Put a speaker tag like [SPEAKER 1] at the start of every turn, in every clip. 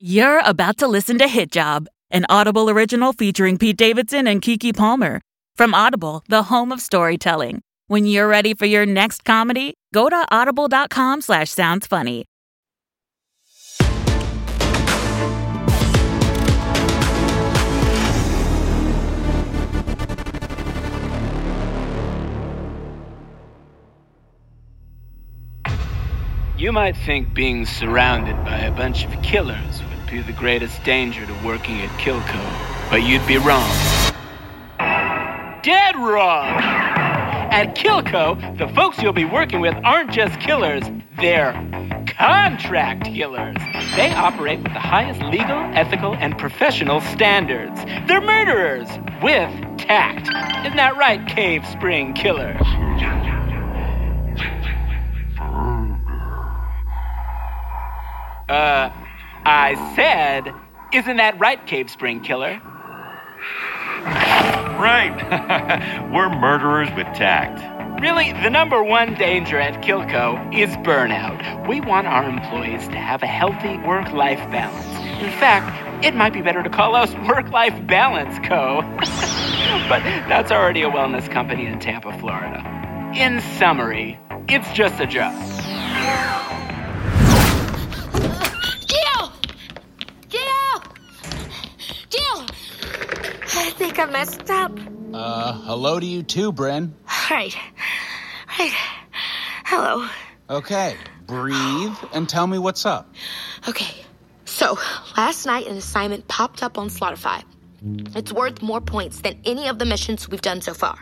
[SPEAKER 1] You're about to listen to Hit Job, an Audible original featuring Pete Davidson and Keke Palmer. From Audible, the home of storytelling. When you're ready for your next comedy, go to audible.com slash sounds funny.
[SPEAKER 2] You might think being surrounded by a bunch of killers be the greatest danger to working at Kilco, but you'd be wrong. Dead wrong! At Kilco, the folks you'll be working with aren't just killers, they're contract killers. They operate with the highest legal, ethical, and professional standards. They're murderers with tact. Isn't that right, Cave Spring Killer? Uh, I said, isn't that right, Cave Spring Killer?
[SPEAKER 3] Right. We're murderers with tact.
[SPEAKER 2] Really, the number one danger at Kilco is burnout. We want our employees to have a healthy work life balance. In fact, it might be better to call us Work Life Balance Co. but that's already a wellness company in Tampa, Florida. In summary, it's just a job.
[SPEAKER 4] Geo! Geo! Geo! I think I messed up.
[SPEAKER 5] Uh, hello to you too, Brynn.
[SPEAKER 4] Right. Right. Hello.
[SPEAKER 5] Okay, breathe and tell me what's up.
[SPEAKER 4] Okay. So, last night an assignment popped up on Slaughterfy. It's worth more points than any of the missions we've done so far.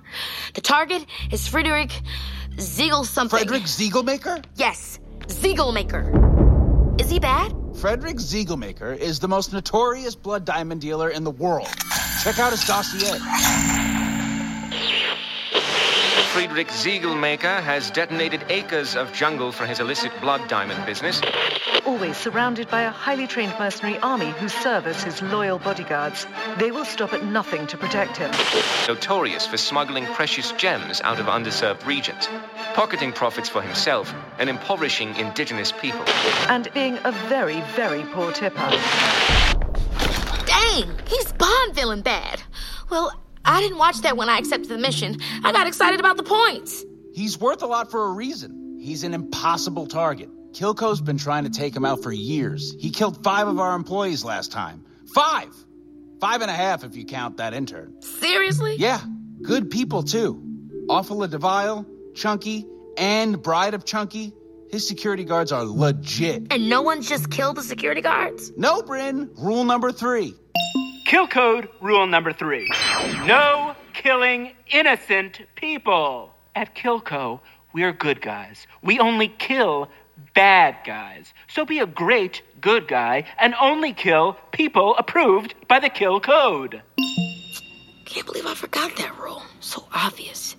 [SPEAKER 4] The target is Frederick Ziegel something.
[SPEAKER 5] Frederick Ziegelmaker?
[SPEAKER 4] Yes, Ziegelmaker. Is he bad?
[SPEAKER 5] Frederick Ziegelmaker is the most notorious blood diamond dealer in the world. Check out his dossier.
[SPEAKER 6] Friedrich Ziegelmaker has detonated acres of jungle for his illicit blood diamond business.
[SPEAKER 7] Always surrounded by a highly trained mercenary army who serve as his loyal bodyguards. They will stop at nothing to protect him.
[SPEAKER 6] Notorious for smuggling precious gems out of underserved regions, pocketing profits for himself, and impoverishing indigenous people.
[SPEAKER 7] And being a very, very poor tipper.
[SPEAKER 4] He's Bond villain bad. Well, I didn't watch that when I accepted the mission. I got excited about the points.
[SPEAKER 5] He's worth a lot for a reason. He's an impossible target. Kilco's been trying to take him out for years. He killed five of our employees last time. Five! Five and a half if you count that intern.
[SPEAKER 4] Seriously?
[SPEAKER 5] Yeah, good people too. Awful DeVile, Chunky, and Bride of Chunky. His security guards are legit.
[SPEAKER 4] And no one's just killed the security guards?
[SPEAKER 5] No, Brynn. Rule number three.
[SPEAKER 2] Kill code rule number three no killing innocent people. At Kilco, we're good guys. We only kill bad guys. So be a great good guy and only kill people approved by the kill code.
[SPEAKER 4] Can't believe I forgot that rule. So obvious.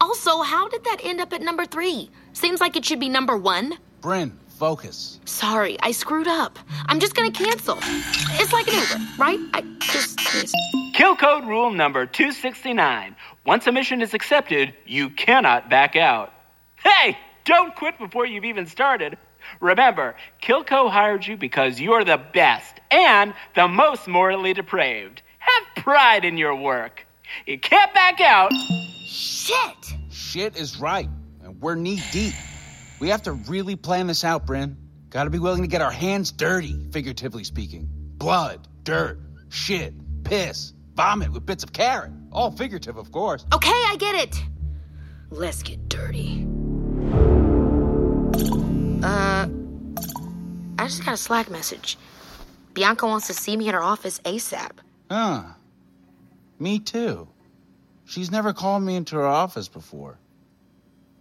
[SPEAKER 4] Also, how did that end up at number three? Seems like it should be number one.
[SPEAKER 5] Brynn, focus.
[SPEAKER 4] Sorry, I screwed up. I'm just gonna cancel. It's like an Uber, right? I just.
[SPEAKER 2] Kill code rule number 269. Once a mission is accepted, you cannot back out. Hey, don't quit before you've even started. Remember, Kilco hired you because you're the best and the most morally depraved. Have pride in your work. You can't back out.
[SPEAKER 4] Shit!
[SPEAKER 5] Shit is right, and we're knee deep. We have to really plan this out, Brynn. Gotta be willing to get our hands dirty, figuratively speaking. Blood, dirt, shit, piss, vomit with bits of carrot. All figurative, of course.
[SPEAKER 4] Okay, I get it. Let's get dirty. Uh, I just got a Slack message. Bianca wants to see me in her office ASAP.
[SPEAKER 5] Huh. Me too. She's never called me into her office before.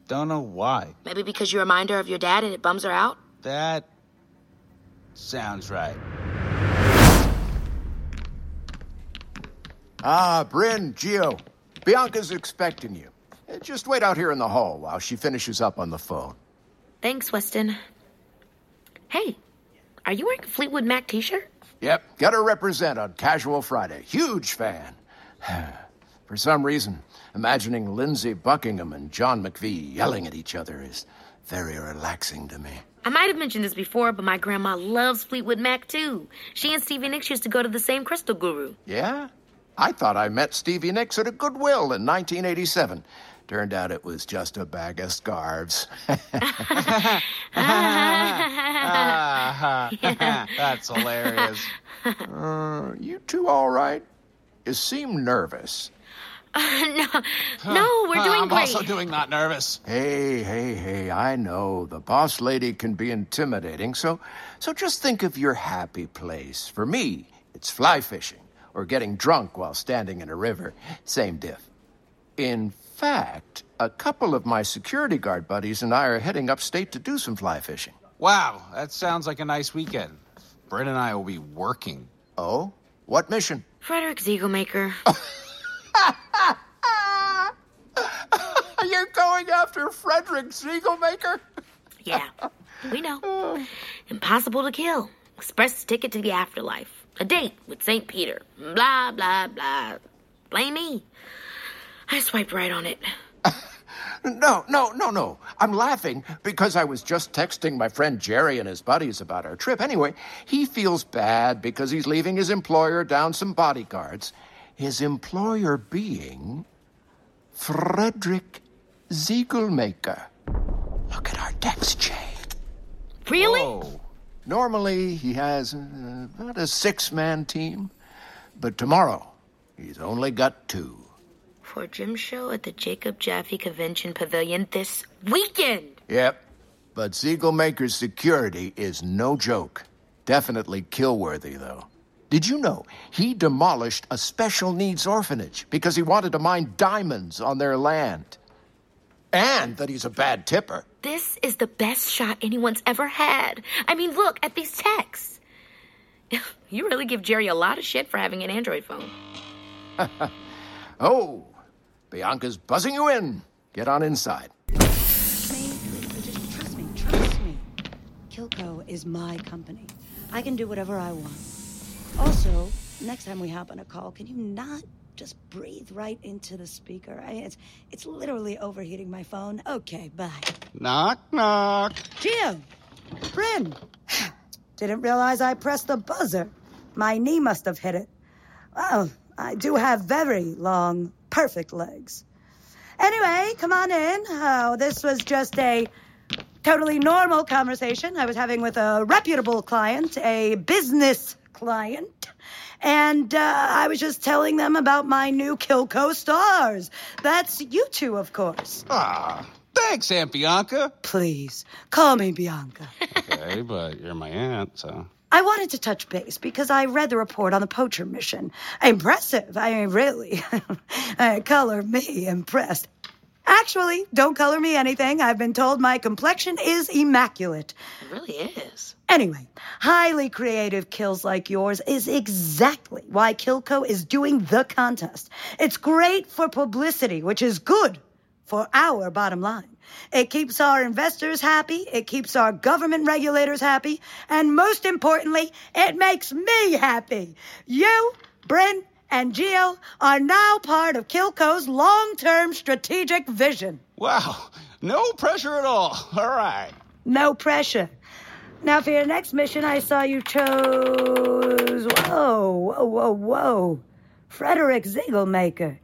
[SPEAKER 5] Don't know why.
[SPEAKER 4] Maybe because you remind her of your dad and it bums her out?
[SPEAKER 5] That sounds right.
[SPEAKER 8] Ah, Brynn, Geo. Bianca's expecting you. Eh, Just wait out here in the hall while she finishes up on the phone.
[SPEAKER 4] Thanks, Weston. Hey, are you wearing a Fleetwood Mac t shirt?
[SPEAKER 8] Yep, gotta represent on Casual Friday. Huge fan. For some reason, imagining Lindsey Buckingham and John McVie yelling at each other is very relaxing to me.
[SPEAKER 4] I might have mentioned this before, but my grandma loves Fleetwood Mac too. She and Stevie Nicks used to go to the same crystal guru.
[SPEAKER 8] Yeah? I thought I met Stevie Nicks at a Goodwill in 1987. Turned out it was just a bag of scarves.
[SPEAKER 5] That's hilarious.
[SPEAKER 8] uh, you two all right? You seem nervous.
[SPEAKER 4] no, no, we're doing
[SPEAKER 5] I'm
[SPEAKER 4] great.
[SPEAKER 5] also doing not nervous.
[SPEAKER 8] Hey, hey, hey, I know the boss lady can be intimidating, so so just think of your happy place. For me, it's fly fishing or getting drunk while standing in a river. Same diff. In fact, a couple of my security guard buddies and I are heading upstate to do some fly fishing.
[SPEAKER 5] Wow, that sounds like a nice weekend. Brynn and I will be working.
[SPEAKER 8] Oh? What mission?
[SPEAKER 4] Frederick Ziegelmaker.
[SPEAKER 8] You're going after Frederick Ziegelmaker?
[SPEAKER 4] yeah, we know. Oh. Impossible to kill. Express ticket to the afterlife. A date with St. Peter. Blah, blah, blah. Blame me. I swiped right on it.
[SPEAKER 8] No, no, no, no. I'm laughing because I was just texting my friend Jerry and his buddies about our trip. Anyway, he feels bad because he's leaving his employer down some bodyguards. His employer being Frederick Ziegelmaker. Look at our text chain.
[SPEAKER 4] Really?
[SPEAKER 5] Whoa.
[SPEAKER 8] Normally, he has uh, about a six man team, but tomorrow, he's only got two.
[SPEAKER 4] For a gym show at the Jacob Jaffe Convention Pavilion this weekend.
[SPEAKER 8] Yep. But Ziegelmaker's security is no joke. Definitely kill worthy, though. Did you know he demolished a special needs orphanage because he wanted to mine diamonds on their land? And that he's a bad tipper.
[SPEAKER 4] This is the best shot anyone's ever had. I mean, look at these texts. You really give Jerry a lot of shit for having an Android phone.
[SPEAKER 8] Oh, Bianca's buzzing you in. Get on inside.
[SPEAKER 9] Just trust me, trust me. Kilco is my company. I can do whatever I want. Also, next time we hop on a call, can you not just breathe right into the speaker? I, it's it's literally overheating my phone. Okay, bye.
[SPEAKER 5] Knock, knock.
[SPEAKER 9] Geo, Brynn. Didn't realize I pressed the buzzer. My knee must have hit it. Well, I do have very long, perfect legs. Anyway, come on in. Oh, this was just a totally normal conversation I was having with a reputable client, a business client. And uh, I was just telling them about my new Kilco stars. That's you two, of course.
[SPEAKER 5] Ah, thanks, Aunt Bianca.
[SPEAKER 9] Please, call me Bianca.
[SPEAKER 5] Okay, but you're my aunt, so.
[SPEAKER 9] I wanted to touch base because I read the report on the poacher mission. Impressive. I mean, really. Uh, color me impressed. Actually, don't color me anything. I've been told my complexion is immaculate.
[SPEAKER 4] It really is.
[SPEAKER 9] Anyway, highly creative kills like yours is exactly why Kilco is doing the contest. It's great for publicity, which is good for our bottom line. It keeps our investors happy, it keeps our government regulators happy, and most importantly, it makes me happy. You, Brynn, and Geo are now part of Kilco's long-term strategic vision.
[SPEAKER 5] Wow, no pressure at all. All right.
[SPEAKER 9] No pressure. Now, for your next mission, I saw you chose. Whoa, whoa, whoa, whoa. Frederick Ziegelmaker.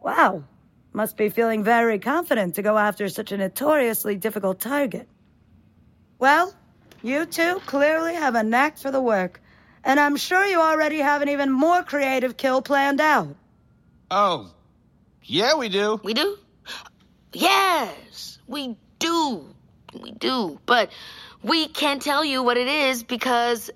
[SPEAKER 9] Wow. Must be feeling very confident to go after such a notoriously difficult target. Well, you two clearly have a knack for the work, and I'm sure you already have an even more creative kill planned out.
[SPEAKER 5] Oh, yeah, we do.
[SPEAKER 4] We do? Yes, we do. We do. But we can't tell you what it is because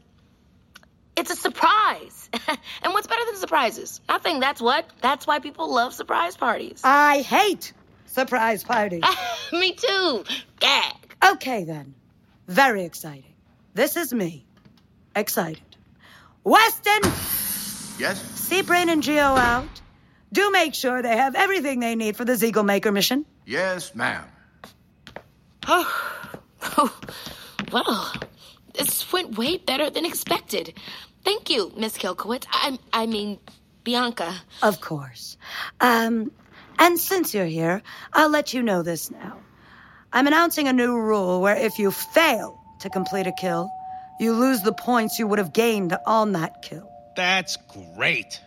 [SPEAKER 4] it's a surprise. and what's better than surprises? Nothing. That's what. That's why people love surprise parties.
[SPEAKER 9] I hate surprise parties.
[SPEAKER 4] Me too. Gag.
[SPEAKER 9] Okay, then. Very exciting. This is me. Excited. Weston!
[SPEAKER 8] Yes?
[SPEAKER 9] See Brynn and Geo out. Do make sure they have everything they need for the Ziegelmaker mission.
[SPEAKER 8] Yes, ma'am.
[SPEAKER 4] Oh, well, this went way better than expected. Thank you, Miss Kilkowitz. I, I mean, Bianca.
[SPEAKER 9] Of course. Um, and since you're here, I'll let you know this now. I'm announcing a new rule where if you fail to complete a kill, you lose the points you would have gained on that kill.
[SPEAKER 5] That's great.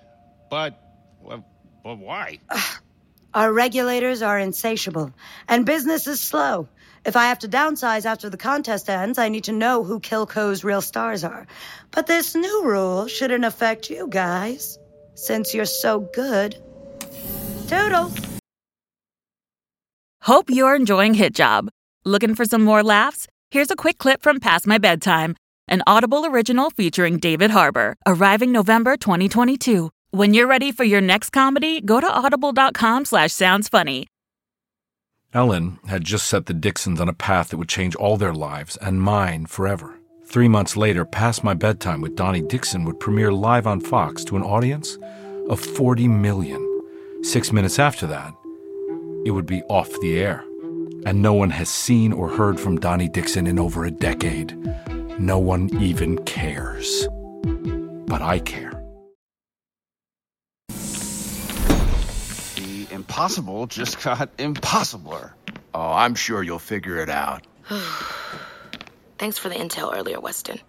[SPEAKER 5] But, well, but why?
[SPEAKER 9] Our regulators are insatiable, and business is slow. If I have to downsize after the contest ends, I need to know who Kilco's real stars are. But this new rule shouldn't affect you guys, since you're so good. Toodles!
[SPEAKER 1] Hope you're enjoying Hit Job. Looking for some more laughs? Here's a quick clip from Past My Bedtime, an Audible original featuring David Harbour, arriving November 2022. When you're ready for your next comedy, go to audible.com slash sounds funny.
[SPEAKER 10] Ellen had just set the Dixons on a path that would change all their lives and mine forever. Three months later, Past My Bedtime with Donnie Dixon would premiere live on Fox to an audience of 40 million. Six minutes after that, it would be off the air. And no one has seen or heard from Donnie Dixon in over a decade. No one even cares. But I care.
[SPEAKER 5] The impossible just got impossibler.
[SPEAKER 8] Oh, I'm sure you'll figure it out.
[SPEAKER 4] Thanks for the intel earlier, Weston.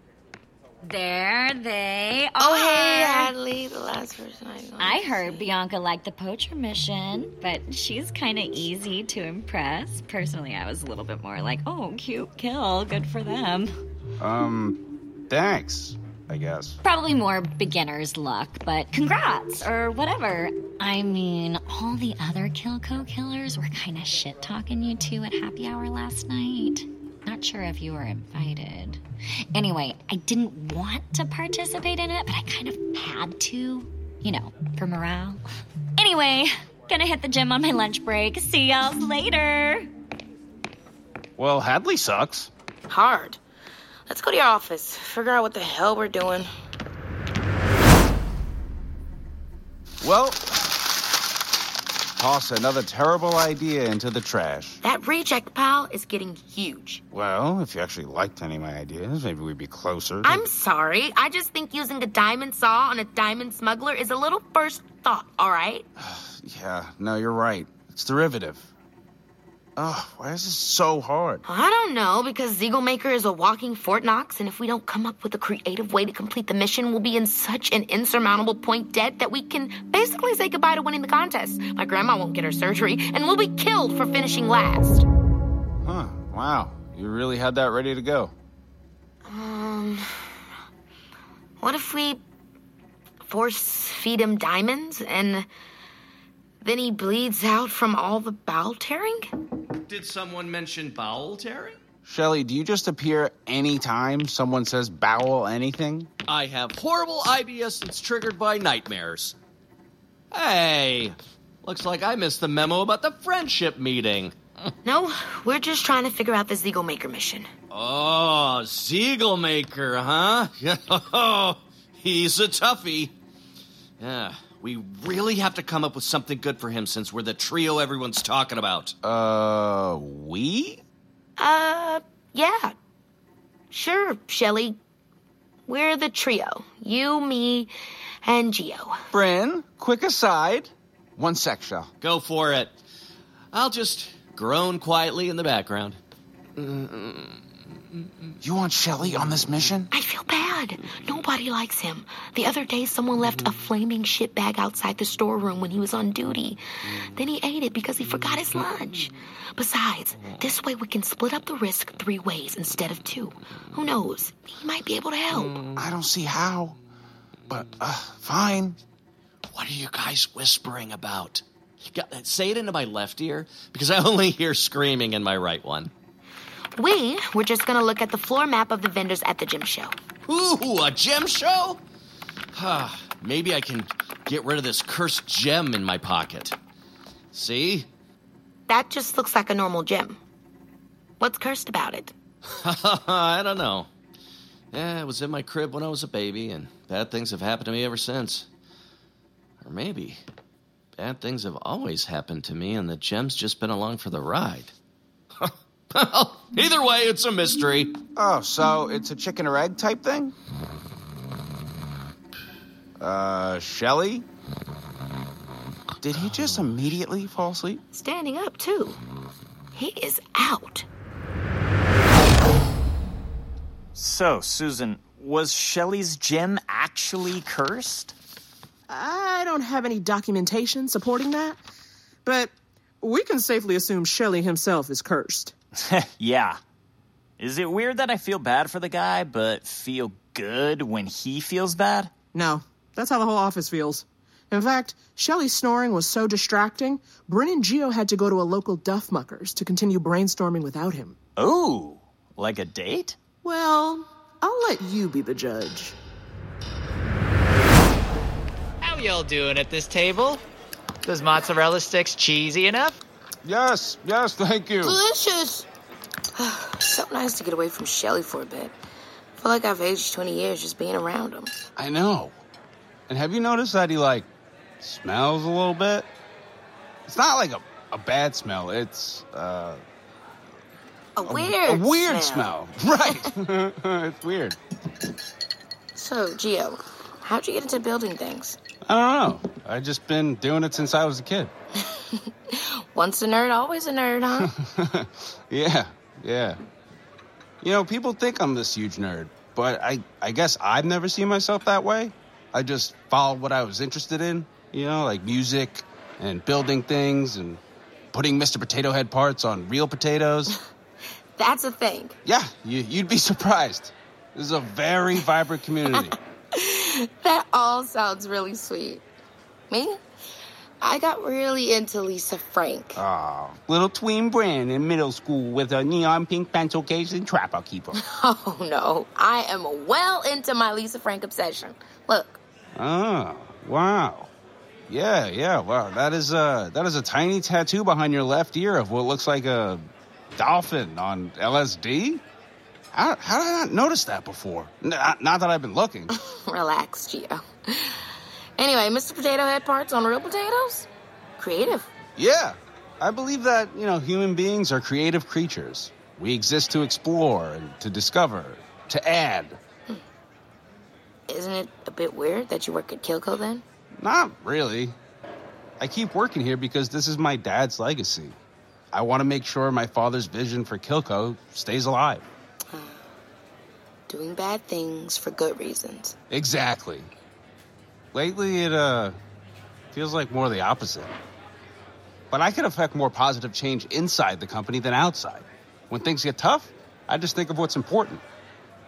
[SPEAKER 11] There they are.
[SPEAKER 4] Oh, hey, Hadley, the last person I know.
[SPEAKER 11] I heard Bianca liked the poacher mission, but she's kind of easy to impress. Personally, I was a little bit more like, oh, cute kill, good for them.
[SPEAKER 5] Um, thanks, I guess.
[SPEAKER 11] Probably more beginner's luck, but congrats or whatever. I mean, all the other Kilco killers were kind of shit talking you two at happy hour last night. Not sure if you were invited. Anyway, I didn't want to participate in it, but I kind of had to. You know, for morale. Anyway, gonna hit the gym on my lunch break. See y'all later.
[SPEAKER 5] Well, Hadley sucks.
[SPEAKER 4] Hard. Let's go to your office. Figure out what the hell we're doing.
[SPEAKER 5] Well, toss another terrible idea into the trash.
[SPEAKER 4] That reject pile is getting huge.
[SPEAKER 5] Well, if you actually liked any of my ideas, maybe we'd be closer.
[SPEAKER 4] I'm sorry. I just think using a diamond saw on a diamond smuggler is a little first thought, all right?
[SPEAKER 5] Yeah, no, you're right. It's derivative. Oh, why is this so hard?
[SPEAKER 4] I don't know, because Ziegelmaker is a walking Fort Knox, and if we don't come up with a creative way to complete the mission, we'll be in such an insurmountable point debt that we can basically say goodbye to winning the contest. My grandma won't get her surgery, and we'll be killed for finishing last.
[SPEAKER 5] Huh, wow. You really had that ready to go.
[SPEAKER 4] Um, what if we force feed him diamonds and then he bleeds out from all the bowel tearing?
[SPEAKER 12] Did someone mention bowel tearing?
[SPEAKER 5] Shelly, do you just appear anytime someone says bowel anything?
[SPEAKER 12] I have horrible IBS that's triggered by nightmares. Hey, looks like I missed the memo about the friendship meeting.
[SPEAKER 4] No, we're just trying to figure out the Ziegelmaker mission.
[SPEAKER 12] Oh, Ziegelmaker, huh? Oh, he's a toughie. Yeah, we really have to come up with something good for him since we're the trio everyone's talking about.
[SPEAKER 5] Uh, we?
[SPEAKER 4] Uh, yeah. Sure, Shelly. We're the trio. You, me, and Geo.
[SPEAKER 5] Brynn, quick aside. One sec, Shell.
[SPEAKER 12] Go for it. I'll just groan quietly in the background.
[SPEAKER 5] You want Shelly on this mission?
[SPEAKER 4] I feel bad. Nobody likes him. The other day, someone left a flaming shit bag outside the storeroom when he was on duty. Then he ate it because he forgot his lunch. Besides, this way we can split up the risk three ways instead of two. Who knows? He might be able to help.
[SPEAKER 5] I don't see how. But, uh, fine.
[SPEAKER 12] What are you guys whispering about? You got, say it into my left ear because I only hear screaming in my right one.
[SPEAKER 4] We were just gonna look at the floor map of the vendors at the gym show.
[SPEAKER 12] Ooh, a gem show? Maybe I can get rid of this cursed gem in my pocket. See?
[SPEAKER 4] That just looks like a normal gym. What's cursed about it?
[SPEAKER 12] I don't know. Yeah, it was in my crib when I was a baby, and bad things have happened to me ever since. Or maybe bad things have always happened to me, and the gem's just been along for the ride. Well, either way, it's a mystery.
[SPEAKER 5] Oh, so it's a chicken or egg type thing? Uh, Shelly? Did he just immediately fall asleep?
[SPEAKER 4] Standing up, too. He is out.
[SPEAKER 13] So, Susan, was Shelley's gem actually cursed?
[SPEAKER 14] I don't have any documentation supporting that, but we can safely assume Shelley himself is cursed.
[SPEAKER 13] yeah. Is it weird that I feel bad for the guy, but feel good when he feels bad?
[SPEAKER 14] No, that's how the whole office feels. In fact, Shelley's snoring was so distracting, Brynn and Geo had to go to a local Duff Muckers to continue brainstorming without him.
[SPEAKER 13] Oh, like a date?
[SPEAKER 14] Well, I'll let you be the judge.
[SPEAKER 15] How y'all doing at this table? Those mozzarella sticks cheesy enough?
[SPEAKER 5] Yes, yes, thank you.
[SPEAKER 4] Delicious. so nice to get away from Shelly for a bit. I feel like I've aged 20 years just being around him.
[SPEAKER 5] I know. And have you noticed that he, like, smells a little bit? It's not like a, a bad smell, it's, uh.
[SPEAKER 4] A weird
[SPEAKER 5] A weird
[SPEAKER 4] smell.
[SPEAKER 5] smell. Right. it's weird.
[SPEAKER 4] So, Geo, how'd you get into building things?
[SPEAKER 5] I don't know. I've just been doing it since I was a kid.
[SPEAKER 4] Once a nerd, always a nerd, huh?
[SPEAKER 5] Yeah, yeah. You know, people think I'm this huge nerd, but I, I guess I've never seen myself that way. I just followed what I was interested in, you know, like music and building things and putting Mr. Potato Head parts on real potatoes.
[SPEAKER 4] That's a thing.
[SPEAKER 5] Yeah, you, you'd be surprised. This is a very vibrant community.
[SPEAKER 4] That all sounds really sweet. Me? I got really into Lisa Frank.
[SPEAKER 5] Aw, little tween Brynn in middle school with a neon pink pencil case and trapper keeper.
[SPEAKER 4] Oh no, I am well into my Lisa Frank obsession. Look,
[SPEAKER 5] Oh, wow. Yeah, yeah, wow. That is uh that is a tiny tattoo behind your left ear of what looks like a dolphin on LSD? How, how did I not notice that before? Not, not that I've been looking.
[SPEAKER 4] relax, Geo. Anyway, Mr. Potato Head parts on real potatoes? Creative.
[SPEAKER 5] Yeah, I believe that, you know, human beings are creative creatures. We exist to explore and to discover, to add. Hmm.
[SPEAKER 4] Isn't it a bit weird that you work at Kilco then?
[SPEAKER 5] Not really. I keep working here because this is my dad's legacy. I want to make sure my father's vision for Kilco stays alive. Hmm.
[SPEAKER 4] Doing bad things for good reasons.
[SPEAKER 5] Exactly. Lately, it uh feels like more the opposite. But I can affect more positive change inside the company than outside. When things get tough, I just think of what's important.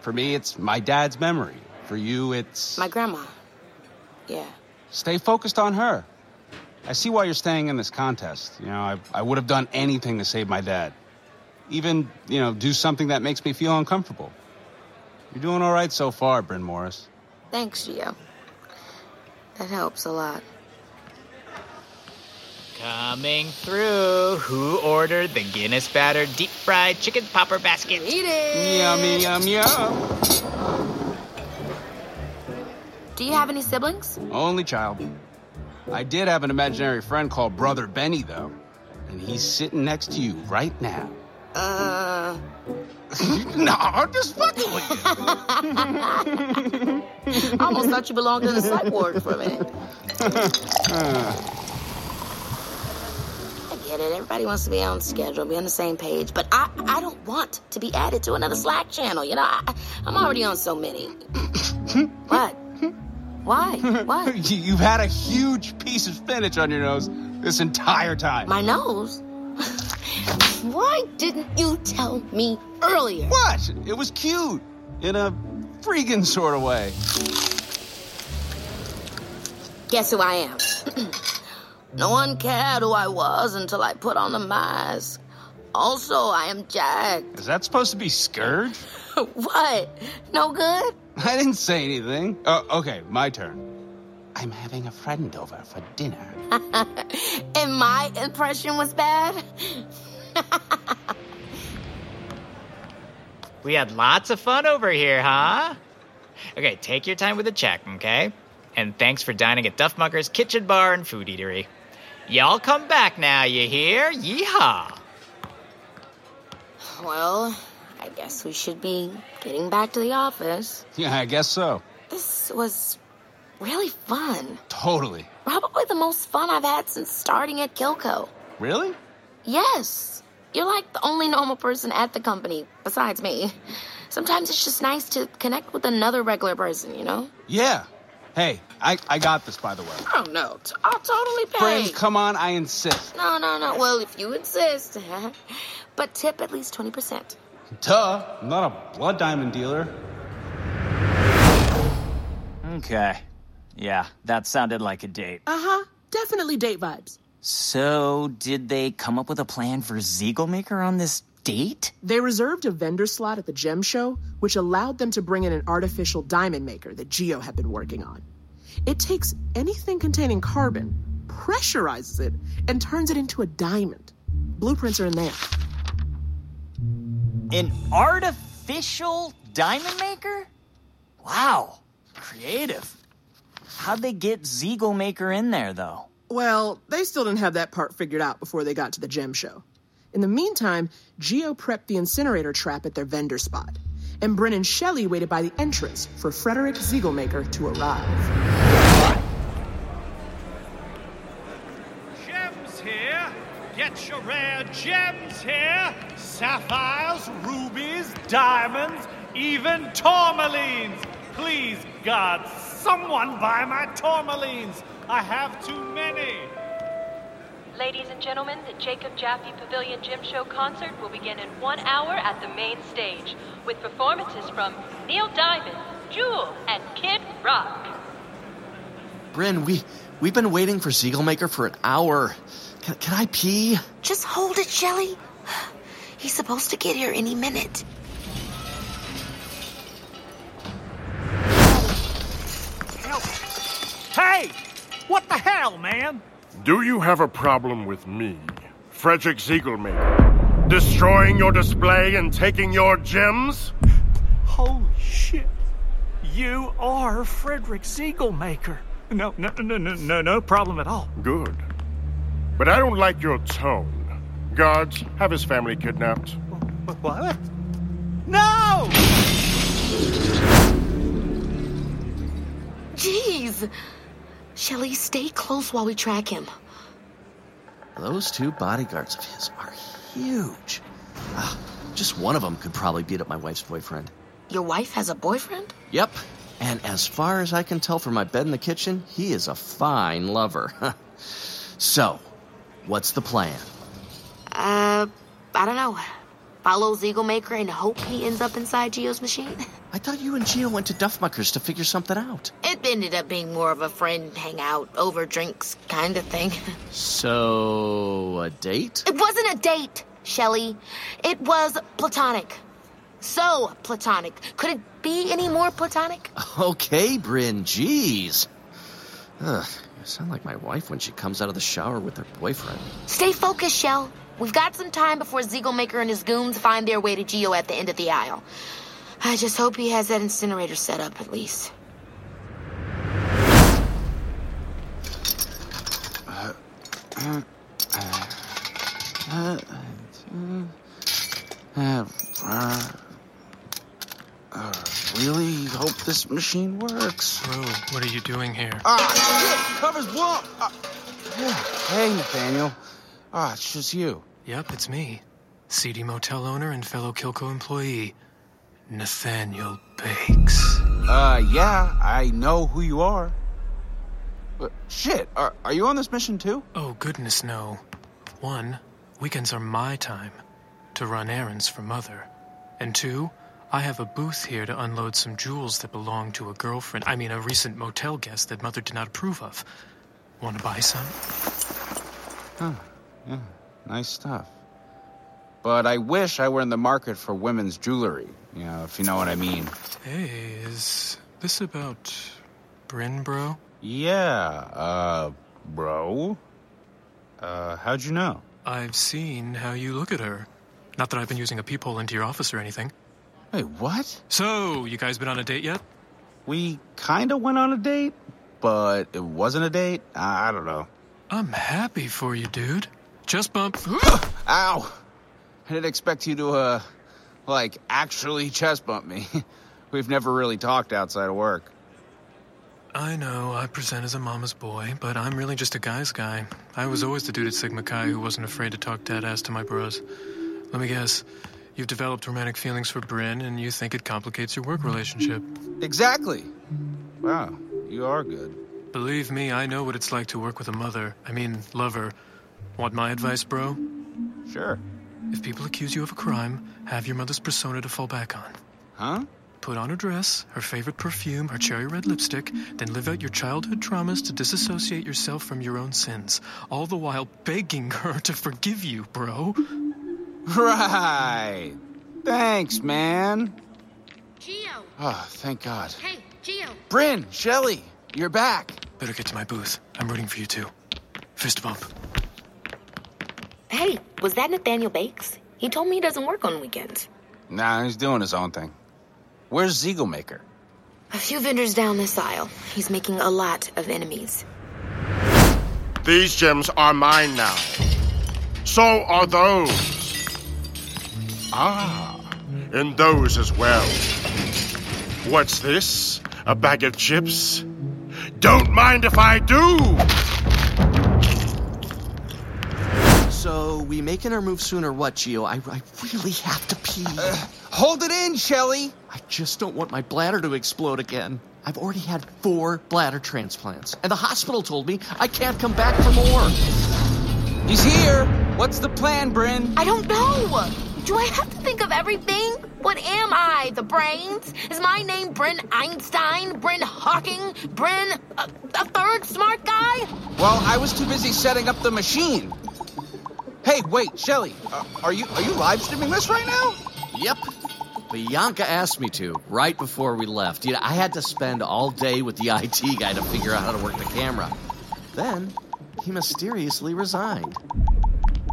[SPEAKER 5] For me, it's my dad's memory. For you, it's
[SPEAKER 4] My grandma. Yeah.
[SPEAKER 5] stay focused on her. I see why you're staying in this contest. You know, I, I would have done anything to save my dad. Even, you know, do something that makes me feel uncomfortable. You're doing all right so far, Brynn Morris.
[SPEAKER 4] Thanks, Geo. That helps a lot.
[SPEAKER 15] Coming through. Who ordered the Guinness battered deep fried chicken popper basket?
[SPEAKER 4] Eat it!
[SPEAKER 5] Yummy, yum, yum.
[SPEAKER 4] Do you have any siblings?
[SPEAKER 5] Only child. I did have an imaginary friend called Brother Benny, though. And he's sitting next to you right now.
[SPEAKER 4] Uh.
[SPEAKER 5] no, I'm just fucking with you.
[SPEAKER 4] I almost thought you belonged in the psych ward for a minute. I get it. Everybody wants to be on schedule, be on the same page, but I, I don't want to be added to another Slack channel. You know, I, I'm already on so many. what? Why?
[SPEAKER 5] You- You've had a huge piece of spinach on your nose this entire time.
[SPEAKER 4] My nose? Why didn't you tell me earlier?
[SPEAKER 5] What? It was cute. In a freaking sort of way.
[SPEAKER 4] Guess who I am? no one cared who I was until I put on the mask. Also, I am Jack.
[SPEAKER 5] Is that supposed to be Scourge?
[SPEAKER 4] what? No good?
[SPEAKER 5] I didn't say anything. Oh, okay, my turn. I'm having a friend over for dinner.
[SPEAKER 4] and my impression was bad?
[SPEAKER 15] We had lots of fun over here, huh? Okay, take your time with the check, okay? And thanks for dining at Duffmucker's Kitchen Bar and Food Eatery. Y'all come back now, you hear? Yeehaw!
[SPEAKER 4] Well, I guess we should be getting back to the office.
[SPEAKER 5] Yeah, I guess so.
[SPEAKER 4] This was really fun.
[SPEAKER 5] Totally.
[SPEAKER 4] Probably the most fun I've had since starting at Kilco.
[SPEAKER 5] Really?
[SPEAKER 4] Yes. You're like the only normal person at the company, besides me. Sometimes it's just nice to connect with another regular person, you know?
[SPEAKER 5] Yeah. Hey, I, I got this, by the way.
[SPEAKER 4] Oh, no. T- I'll totally pay.
[SPEAKER 5] Brynn, come on, I insist.
[SPEAKER 4] No, no, no. Well, if you insist. but tip at least 20%.
[SPEAKER 5] Duh, I'm not a blood diamond dealer.
[SPEAKER 13] Okay. Yeah, that sounded like a date.
[SPEAKER 14] Uh huh. Definitely date vibes.
[SPEAKER 13] So, did they come up with a plan for Ziegelmaker on this date?
[SPEAKER 14] They reserved a vendor slot at the gem show, which allowed them to bring in an artificial diamond maker that Geo had been working on. It takes anything containing carbon, pressurizes it, and turns it into a diamond. Blueprints are in there.
[SPEAKER 13] An artificial diamond maker? Wow, creative. How'd they get Ziegelmaker in there, though?
[SPEAKER 14] Well, they still didn't have that part figured out before they got to the gem show. In the meantime, Geo prepped the incinerator trap at their vendor spot, and Brynn and Shelley waited by the entrance for Frederick Ziegelmaker to arrive.
[SPEAKER 16] Gems here! Get your rare gems here! Sapphires, rubies, diamonds, even tourmalines! Please, God, someone buy my tourmalines! I have too many!
[SPEAKER 17] Ladies and gentlemen, the Jacob Jaffe Pavilion Gym Show concert will begin in one hour at the main stage with performances from Neil Diamond, Jewel, and Kid Rock.
[SPEAKER 12] Brynn, we we've been waiting for Ziegelmaker for an hour. Can, can I pee?
[SPEAKER 4] Just hold it, Shelly. He's supposed to get here any minute.
[SPEAKER 16] What the hell, man?
[SPEAKER 18] Do you have a problem with me, Frederick Ziegelmaker, destroying your display and taking your gems?
[SPEAKER 16] Holy shit. You are Frederick Ziegelmaker. No, no, no, no, no, no problem at all.
[SPEAKER 18] Good. But I don't like your tone. Guards, have his family kidnapped.
[SPEAKER 16] What? No!
[SPEAKER 4] Jeez. Shelly, stay close while we track him.
[SPEAKER 12] Those two bodyguards of his are huge. Ah, just one of them could probably beat up my wife's boyfriend.
[SPEAKER 4] Your wife has a boyfriend?
[SPEAKER 12] Yep. And as far as I can tell from my bed in the kitchen, he is a fine lover. so, what's the plan?
[SPEAKER 4] Uh, I don't know. Follow Ziegelmaker and hope he ends up inside Geo's machine?
[SPEAKER 12] I thought you and Geo went to Duffmuckers to figure something out.
[SPEAKER 4] It ended up being more of a friend hangout, over drinks kind of thing.
[SPEAKER 12] So, a date?
[SPEAKER 4] It wasn't a date, Shelly. It was platonic. So platonic. Could it be any more platonic?
[SPEAKER 12] Okay, Brynn, jeez. Ugh, you sound like my wife when she comes out of the shower with her boyfriend.
[SPEAKER 4] Stay focused, Shell. We've got some time before Ziegelmaker and his goons find their way to Geo at the end of the aisle. I just hope he has that incinerator set up at least.
[SPEAKER 5] Uh, uh, uh, uh, uh, uh, really hope this machine works.
[SPEAKER 19] Bro, what are you doing here?
[SPEAKER 5] Ah, shit! Cover's blown! Uh, hey, Nathaniel. Ah, it's just you.
[SPEAKER 19] Yep, it's me. CD motel owner and fellow Kilco employee, Nathaniel Bakes.
[SPEAKER 5] Uh, yeah, I know who you are. But shit, are, are you on this mission too?
[SPEAKER 19] Oh, goodness, no. One, weekends are my time to run errands for Mother. And two, I have a booth here to unload some jewels that belong to a girlfriend, I mean, a recent motel guest that Mother did not approve of. Want to buy some?
[SPEAKER 5] Huh, yeah, nice stuff. But I wish I were in the market for women's jewelry, you know, if you know what I mean.
[SPEAKER 19] Hey, is this about Brynn, bro?
[SPEAKER 5] Yeah, uh, bro. Uh, how'd you know?
[SPEAKER 19] I've seen how you look at her. Not that I've been using a peephole into your office or anything.
[SPEAKER 5] Wait, what?
[SPEAKER 19] So, you guys been on a date yet?
[SPEAKER 5] We kinda went on a date, but it wasn't a date. I, I don't know.
[SPEAKER 19] I'm happy for you, dude. Chest bump.
[SPEAKER 5] Ow! I didn't expect you to, uh, like, actually chest bump me. We've never really talked outside of work.
[SPEAKER 19] I know, I present as a mama's boy, but I'm really just a guy's guy. I was always the dude at Sigma Chi who wasn't afraid to talk dead ass to my bros. Let me guess, You've developed romantic feelings for Brynn, and you think it complicates your work relationship.
[SPEAKER 5] Exactly. Wow, you are good.
[SPEAKER 19] Believe me, I know what it's like to work with a mother. I mean, lover. Want my advice, bro?
[SPEAKER 5] Sure.
[SPEAKER 19] If people accuse you of a crime, have your mother's persona to fall back on.
[SPEAKER 5] Huh?
[SPEAKER 19] Put on her dress, her favorite perfume, her cherry red lipstick, then live out your childhood traumas to disassociate yourself from your own sins, all the while begging her to forgive you, bro.
[SPEAKER 5] Right. Thanks, man.
[SPEAKER 4] Geo.
[SPEAKER 5] Oh, ah, thank God.
[SPEAKER 4] Hey, Geo.
[SPEAKER 5] Brynn, Shelly, you're back.
[SPEAKER 19] Better get to my booth. I'm rooting for you too. Fist bump.
[SPEAKER 4] Hey, was that Nathaniel Bakes? He told me he doesn't work on weekends.
[SPEAKER 5] Nah, he's doing his own thing. Where's Ziegelmaker?
[SPEAKER 4] A few vendors down this aisle. He's making a lot of enemies.
[SPEAKER 18] These gems are mine now. So are those. Ah, and those as well. What's this? A bag of chips? Don't mind if I do!
[SPEAKER 12] So, we making our move soon or what, Geo? I, I really have to pee.
[SPEAKER 5] Uh, hold it in, Shelly!
[SPEAKER 12] I just don't want my bladder to explode again. I've already had four bladder transplants, and the hospital told me I can't come back for more.
[SPEAKER 5] He's here! What's the plan, Brynn?
[SPEAKER 4] I don't know! Do I have to think of everything? What am I? The brains? Is my name Brynn Einstein? Brynn Hawking? Brynn, a, a third smart guy?
[SPEAKER 5] Well, I was too busy setting up the machine. Hey, wait, Shelly, uh, are you are you live streaming this right now?
[SPEAKER 12] Yep. Bianca asked me to right before we left. You know, I had to spend all day with the IT guy to figure out how to work the camera. Then he mysteriously resigned.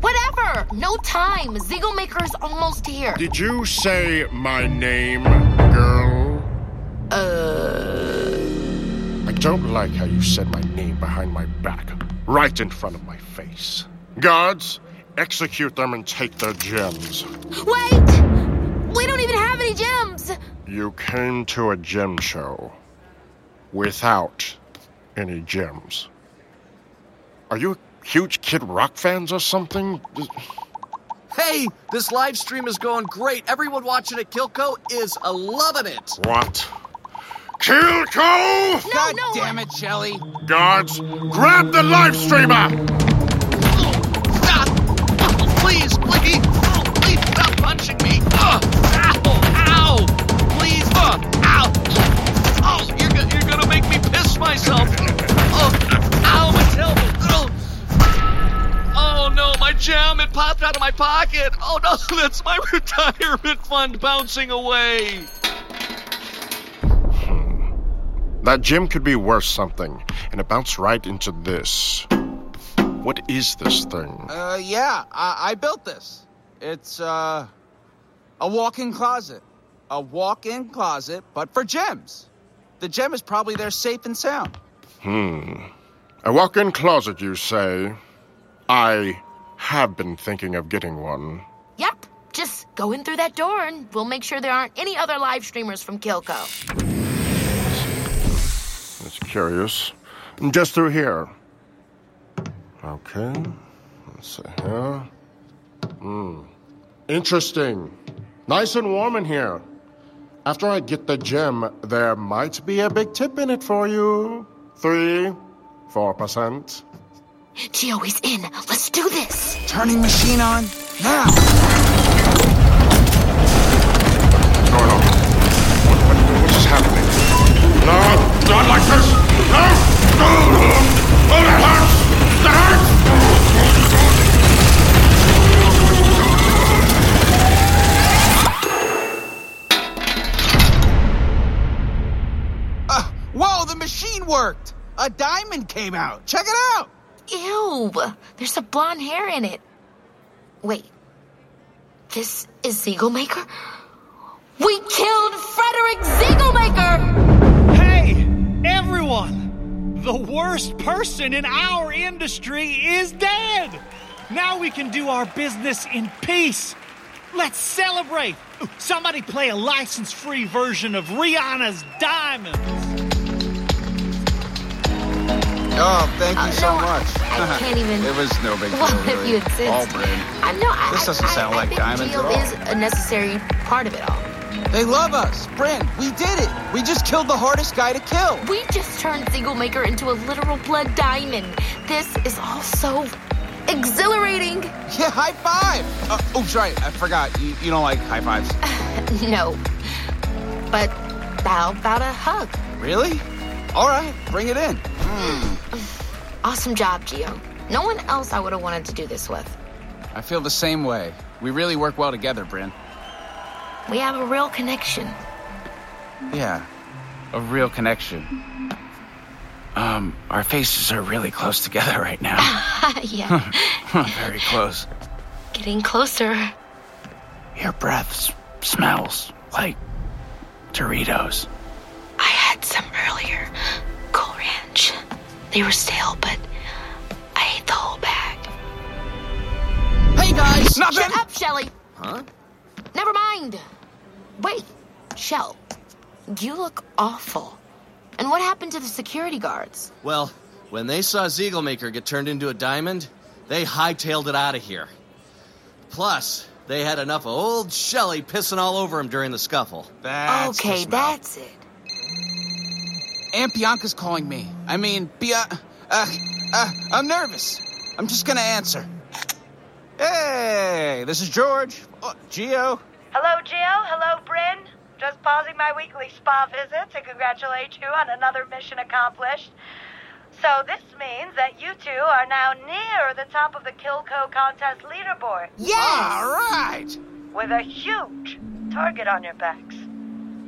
[SPEAKER 4] Whatever! No time! Ziegelmaker's almost here.
[SPEAKER 18] Did you say my name, girl?
[SPEAKER 4] Uh.
[SPEAKER 18] I don't like how you said my name behind my back, right in front of my face. Guards, execute them and take their gems.
[SPEAKER 4] Wait! We don't even have any gems!
[SPEAKER 18] You came to a gem show without any gems. Are you a huge Kid Rock fans or something?
[SPEAKER 12] Hey, this live stream is going great. Everyone watching at Kilco is a loving it.
[SPEAKER 18] What? Kilco!
[SPEAKER 5] No, God damn it, Shelly!
[SPEAKER 18] Guards, grab the live streamer!
[SPEAKER 12] My pocket. Oh no, that's my retirement fund bouncing away.
[SPEAKER 18] That gem could be worth something, and it bounced right into this. What is this thing?
[SPEAKER 5] Uh, yeah, I, I built this. It's, uh, a walk-in closet. A walk-in closet, but for gems. The gem is probably there safe and sound.
[SPEAKER 18] Hmm. A walk in closet, you say? I have been thinking of getting one.
[SPEAKER 4] Yep. Just go in through that door and we'll make sure there aren't any other live streamers from Kilco.
[SPEAKER 18] That's curious. Just through here. Okay. Let's see here. Hmm. Interesting. Nice and warm in here. After I get the gem, there might be a big tip in it for you. Three, four percent.
[SPEAKER 4] Geo is in. Let's do this.
[SPEAKER 5] Turning machine on now.
[SPEAKER 18] Going on? What, what, what is happening? No, not like this. No, no. Oh, that hurts. That hurts.
[SPEAKER 5] Uh, whoa, the machine worked. A diamond came out. Check it out.
[SPEAKER 4] Ew. There's a blonde hair in it. Wait. This is Ziegelmaker? We killed Frederick Ziegelmaker!
[SPEAKER 16] Hey, everyone! The worst person in our industry is dead! Now we can do our business in peace. Let's celebrate! Somebody play a license free version of Rihanna's Diamonds.
[SPEAKER 5] Oh, thank you
[SPEAKER 4] Uh,
[SPEAKER 5] so
[SPEAKER 4] no,
[SPEAKER 5] much.
[SPEAKER 4] I can't even-
[SPEAKER 5] it was no big deal.
[SPEAKER 4] Well, if you insist.
[SPEAKER 5] All Brynn.
[SPEAKER 4] I know. I,
[SPEAKER 5] This doesn't
[SPEAKER 4] I,
[SPEAKER 5] sound
[SPEAKER 4] I,
[SPEAKER 5] like
[SPEAKER 4] I
[SPEAKER 5] diamonds
[SPEAKER 4] Geo
[SPEAKER 5] at all.
[SPEAKER 4] is a necessary part of it all.
[SPEAKER 5] They love us. Brynn, we did it. We just killed the hardest guy to kill.
[SPEAKER 4] We just turned Ziegelmaker into a literal blood diamond. This is all so exhilarating.
[SPEAKER 5] Yeah, high five. Uh, oops, right. I forgot. You, you don't like high fives.
[SPEAKER 4] no. But how about a hug?
[SPEAKER 5] Really? All right, bring it in.
[SPEAKER 4] Awesome job, Geo. No one else I would have wanted to do this with.
[SPEAKER 5] I feel the same way. We really work well together, Brynn.
[SPEAKER 4] We have a real connection.
[SPEAKER 5] Yeah, a real connection. Um, our faces are really close together right now.
[SPEAKER 4] yeah.
[SPEAKER 5] Very close.
[SPEAKER 4] Getting closer.
[SPEAKER 5] Your breath smells like Doritos.
[SPEAKER 4] They were stale, but I ate the whole bag.
[SPEAKER 5] Hey guys! Nothing!
[SPEAKER 4] Shut up, Shelly.
[SPEAKER 12] Huh?
[SPEAKER 4] Never mind. Wait, Shell. You look awful. And what happened to the security guards?
[SPEAKER 12] Well, when they saw Ziegelmaker get turned into a diamond, they hightailed it out of here. Plus, they had enough of old Shelly pissing all over him during the scuffle.
[SPEAKER 5] That's
[SPEAKER 4] okay,
[SPEAKER 5] smell.
[SPEAKER 4] that's it.
[SPEAKER 5] Aunt Bianca's calling me. I mean, Bia. Uh, uh, I'm nervous. I'm just gonna answer. Hey, this is George. Oh, Geo.
[SPEAKER 9] Hello, Geo. Hello, Brynn. Just pausing my weekly spa visit to congratulate you on another mission accomplished. So this means that you two are now near the top of the Kilco contest leaderboard. Yes!
[SPEAKER 5] All right.
[SPEAKER 9] With a huge target on your backs.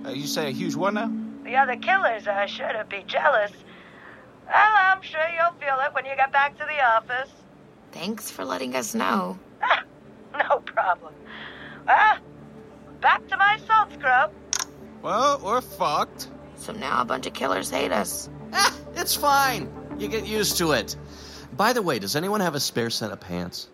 [SPEAKER 5] Uh, you say a huge one now?
[SPEAKER 9] The other killers are sure to be jealous. Well, I'm sure you'll feel it when you get back to the office.
[SPEAKER 4] Thanks for letting us know.
[SPEAKER 9] No problem. Ah, back to my salt scrub.
[SPEAKER 5] Well, we're fucked.
[SPEAKER 4] So now a bunch of killers hate us.
[SPEAKER 12] It's fine. You get used to it. By the way, does anyone have a spare set of pants?